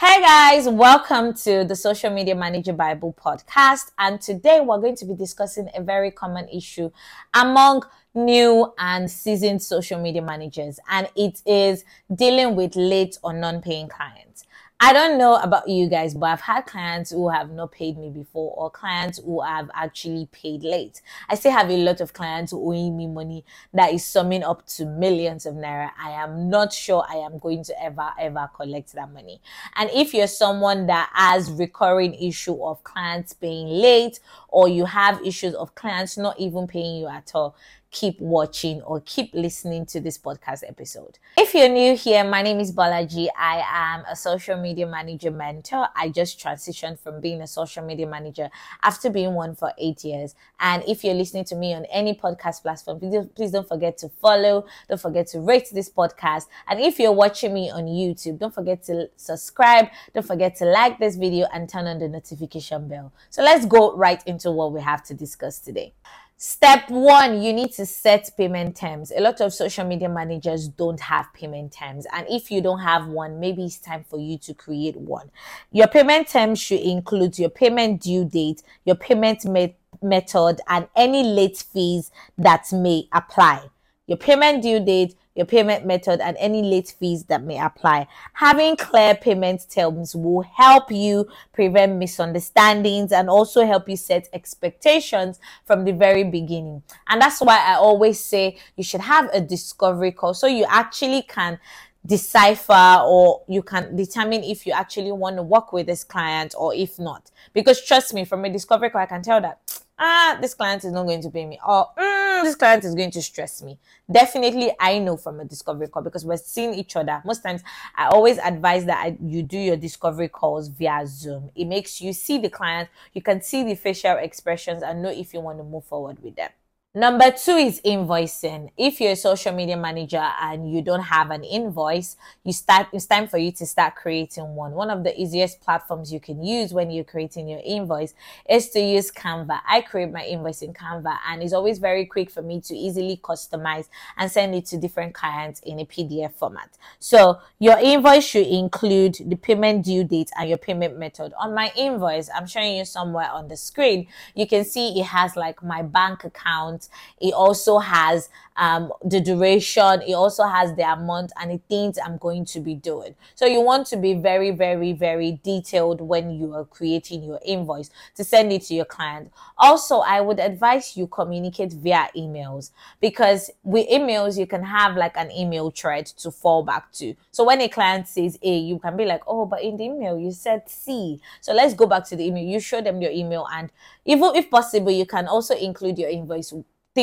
Hey guys, welcome to the Social Media Manager Bible podcast. And today we're going to be discussing a very common issue among new and seasoned social media managers, and it is dealing with late or non paying clients. I don't know about you guys, but I've had clients who have not paid me before or clients who have actually paid late. I still have a lot of clients owing me money that is summing up to millions of naira. I am not sure I am going to ever, ever collect that money. And if you're someone that has recurring issue of clients paying late or you have issues of clients not even paying you at all, keep watching or keep listening to this podcast episode. If you're new here, my name is Bolaji. I am a social media manager mentor. I just transitioned from being a social media manager after being one for eight years. And if you're listening to me on any podcast platform, please don't forget to follow, don't forget to rate this podcast. And if you're watching me on YouTube, don't forget to subscribe, don't forget to like this video and turn on the notification bell. So let's go right into what we have to discuss today. Step one, you need to set payment terms. A lot of social media managers don't have payment terms. And if you don't have one, maybe it's time for you to create one. Your payment terms should include your payment due date, your payment me- method, and any late fees that may apply. Your payment due date, your payment method, and any late fees that may apply. Having clear payment terms will help you prevent misunderstandings and also help you set expectations from the very beginning. And that's why I always say you should have a discovery call so you actually can decipher or you can determine if you actually want to work with this client or if not. Because trust me, from a discovery call, I can tell that ah, this client is not going to pay me, or mm, this client is going to stress me. Definitely, I know from a discovery call because we're seeing each other. Most times, I always advise that I, you do your discovery calls via Zoom. It makes you see the client, you can see the facial expressions, and know if you want to move forward with them. Number two is invoicing. If you're a social media manager and you don't have an invoice, you start, it's time for you to start creating one. One of the easiest platforms you can use when you're creating your invoice is to use Canva. I create my invoice in Canva and it's always very quick for me to easily customize and send it to different clients in a PDF format. So your invoice should include the payment due date and your payment method. On my invoice, I'm showing you somewhere on the screen. You can see it has like my bank account it also has um, the duration. It also has the amount and the things I'm going to be doing. So you want to be very, very, very detailed when you are creating your invoice to send it to your client. Also, I would advise you communicate via emails because with emails, you can have like an email thread to fall back to. So when a client says A, you can be like, oh, but in the email you said C. So let's go back to the email. You show them your email and even if possible, you can also include your invoice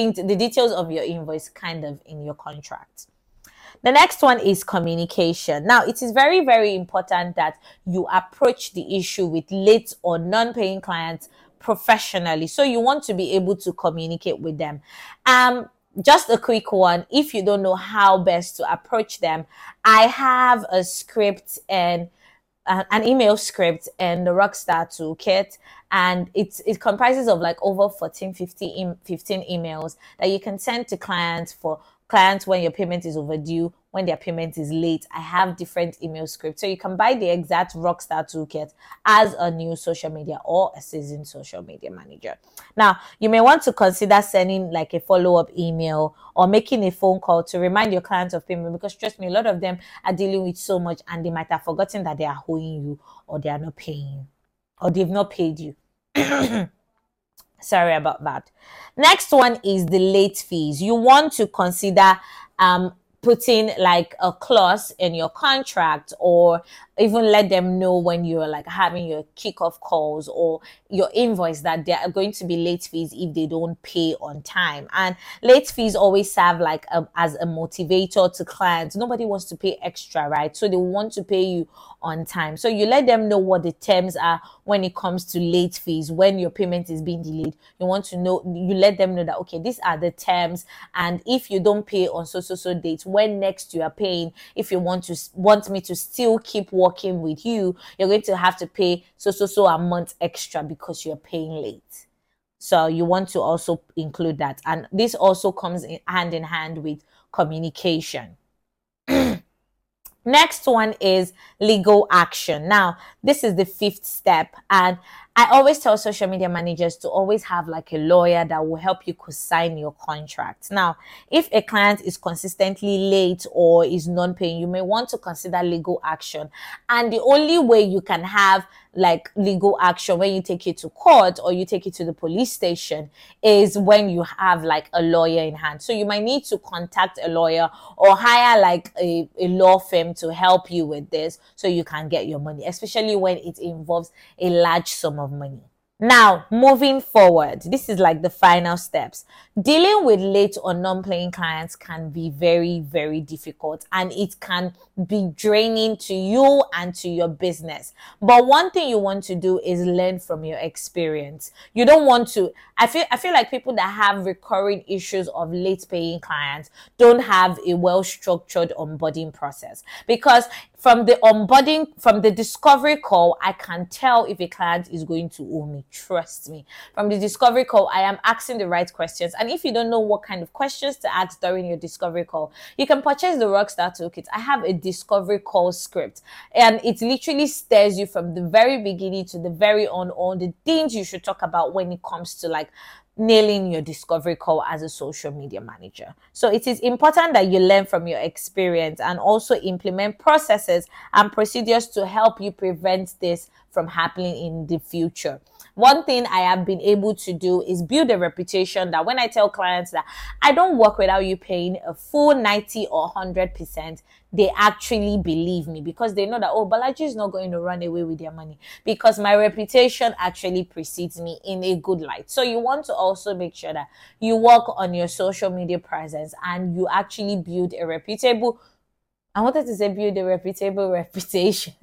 the details of your invoice kind of in your contract. The next one is communication. Now, it is very, very important that you approach the issue with late or non-paying clients professionally. So you want to be able to communicate with them. Um, just a quick one. If you don't know how best to approach them, I have a script and an email script and the Rockstar toolkit. And it's, it comprises of like over 14, 15, 15 emails that you can send to clients for clients when your payment is overdue, when their payment is late. I have different email scripts. So you can buy the exact Rockstar toolkit as a new social media or a seasoned social media manager. Now, you may want to consider sending like a follow up email or making a phone call to remind your clients of payment because trust me, a lot of them are dealing with so much and they might have forgotten that they are owing you or they are not paying you or they've not paid you. Sorry about that. Next one is the late fees. You want to consider um, putting like a clause in your contract or even let them know when you're like having your kickoff calls or your invoice that there are going to be late fees if they don't pay on time. And late fees always serve like a, as a motivator to clients. Nobody wants to pay extra, right? So they want to pay you on time. So you let them know what the terms are when it comes to late fees, when your payment is being delayed. You want to know, you let them know that, okay, these are the terms. And if you don't pay on so, so, so dates, when next you are paying, if you want to, want me to still keep working working with you, you're going to have to pay so, so, so a month extra because you're paying late. So you want to also include that. And this also comes in hand in hand with communication. Next one is legal action. Now, this is the fifth step. And I always tell social media managers to always have like a lawyer that will help you co-sign your contract. Now, if a client is consistently late or is non-paying, you may want to consider legal action. And the only way you can have like legal action when you take it to court or you take it to the police station is when you have like a lawyer in hand. So you might need to contact a lawyer or hire like a, a law firm to help you with this so you can get your money, especially when it involves a large sum of money. Now, moving forward, this is like the final steps. Dealing with late or non-paying clients can be very, very difficult and it can be draining to you and to your business. But one thing you want to do is learn from your experience. You don't want to, I feel, I feel like people that have recurring issues of late paying clients don't have a well structured onboarding process because from the onboarding, from the discovery call, I can tell if a client is going to owe me. Trust me. From the discovery call, I am asking the right questions. And if you don't know what kind of questions to ask during your discovery call, you can purchase the Rockstar Toolkit. I have a discovery call script and it literally stares you from the very beginning to the very on on the things you should talk about when it comes to like nailing your discovery call as a social media manager. So it is important that you learn from your experience and also implement processes and procedures to help you prevent this from happening in the future. One thing I have been able to do is build a reputation that when I tell clients that I don't work without you paying a full 90 or 100%, they actually believe me because they know that, oh, Bolaji is not going to run away with their money because my reputation actually precedes me in a good light. So you want to also make sure that you work on your social media presence and you actually build a reputable I wanted to say build a reputable reputation.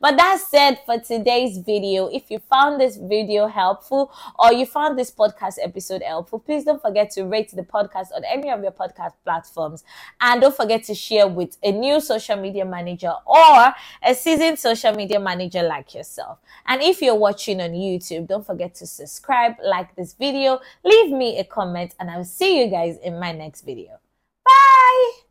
But that said, for today's video, if you found this video helpful or you found this podcast episode helpful, please don't forget to rate the podcast on any of your podcast platforms. And don't forget to share with a new social media manager or a seasoned social media manager like yourself. And if you're watching on YouTube, don't forget to subscribe, like this video, leave me a comment, and I'll see you guys in my next video. Bye!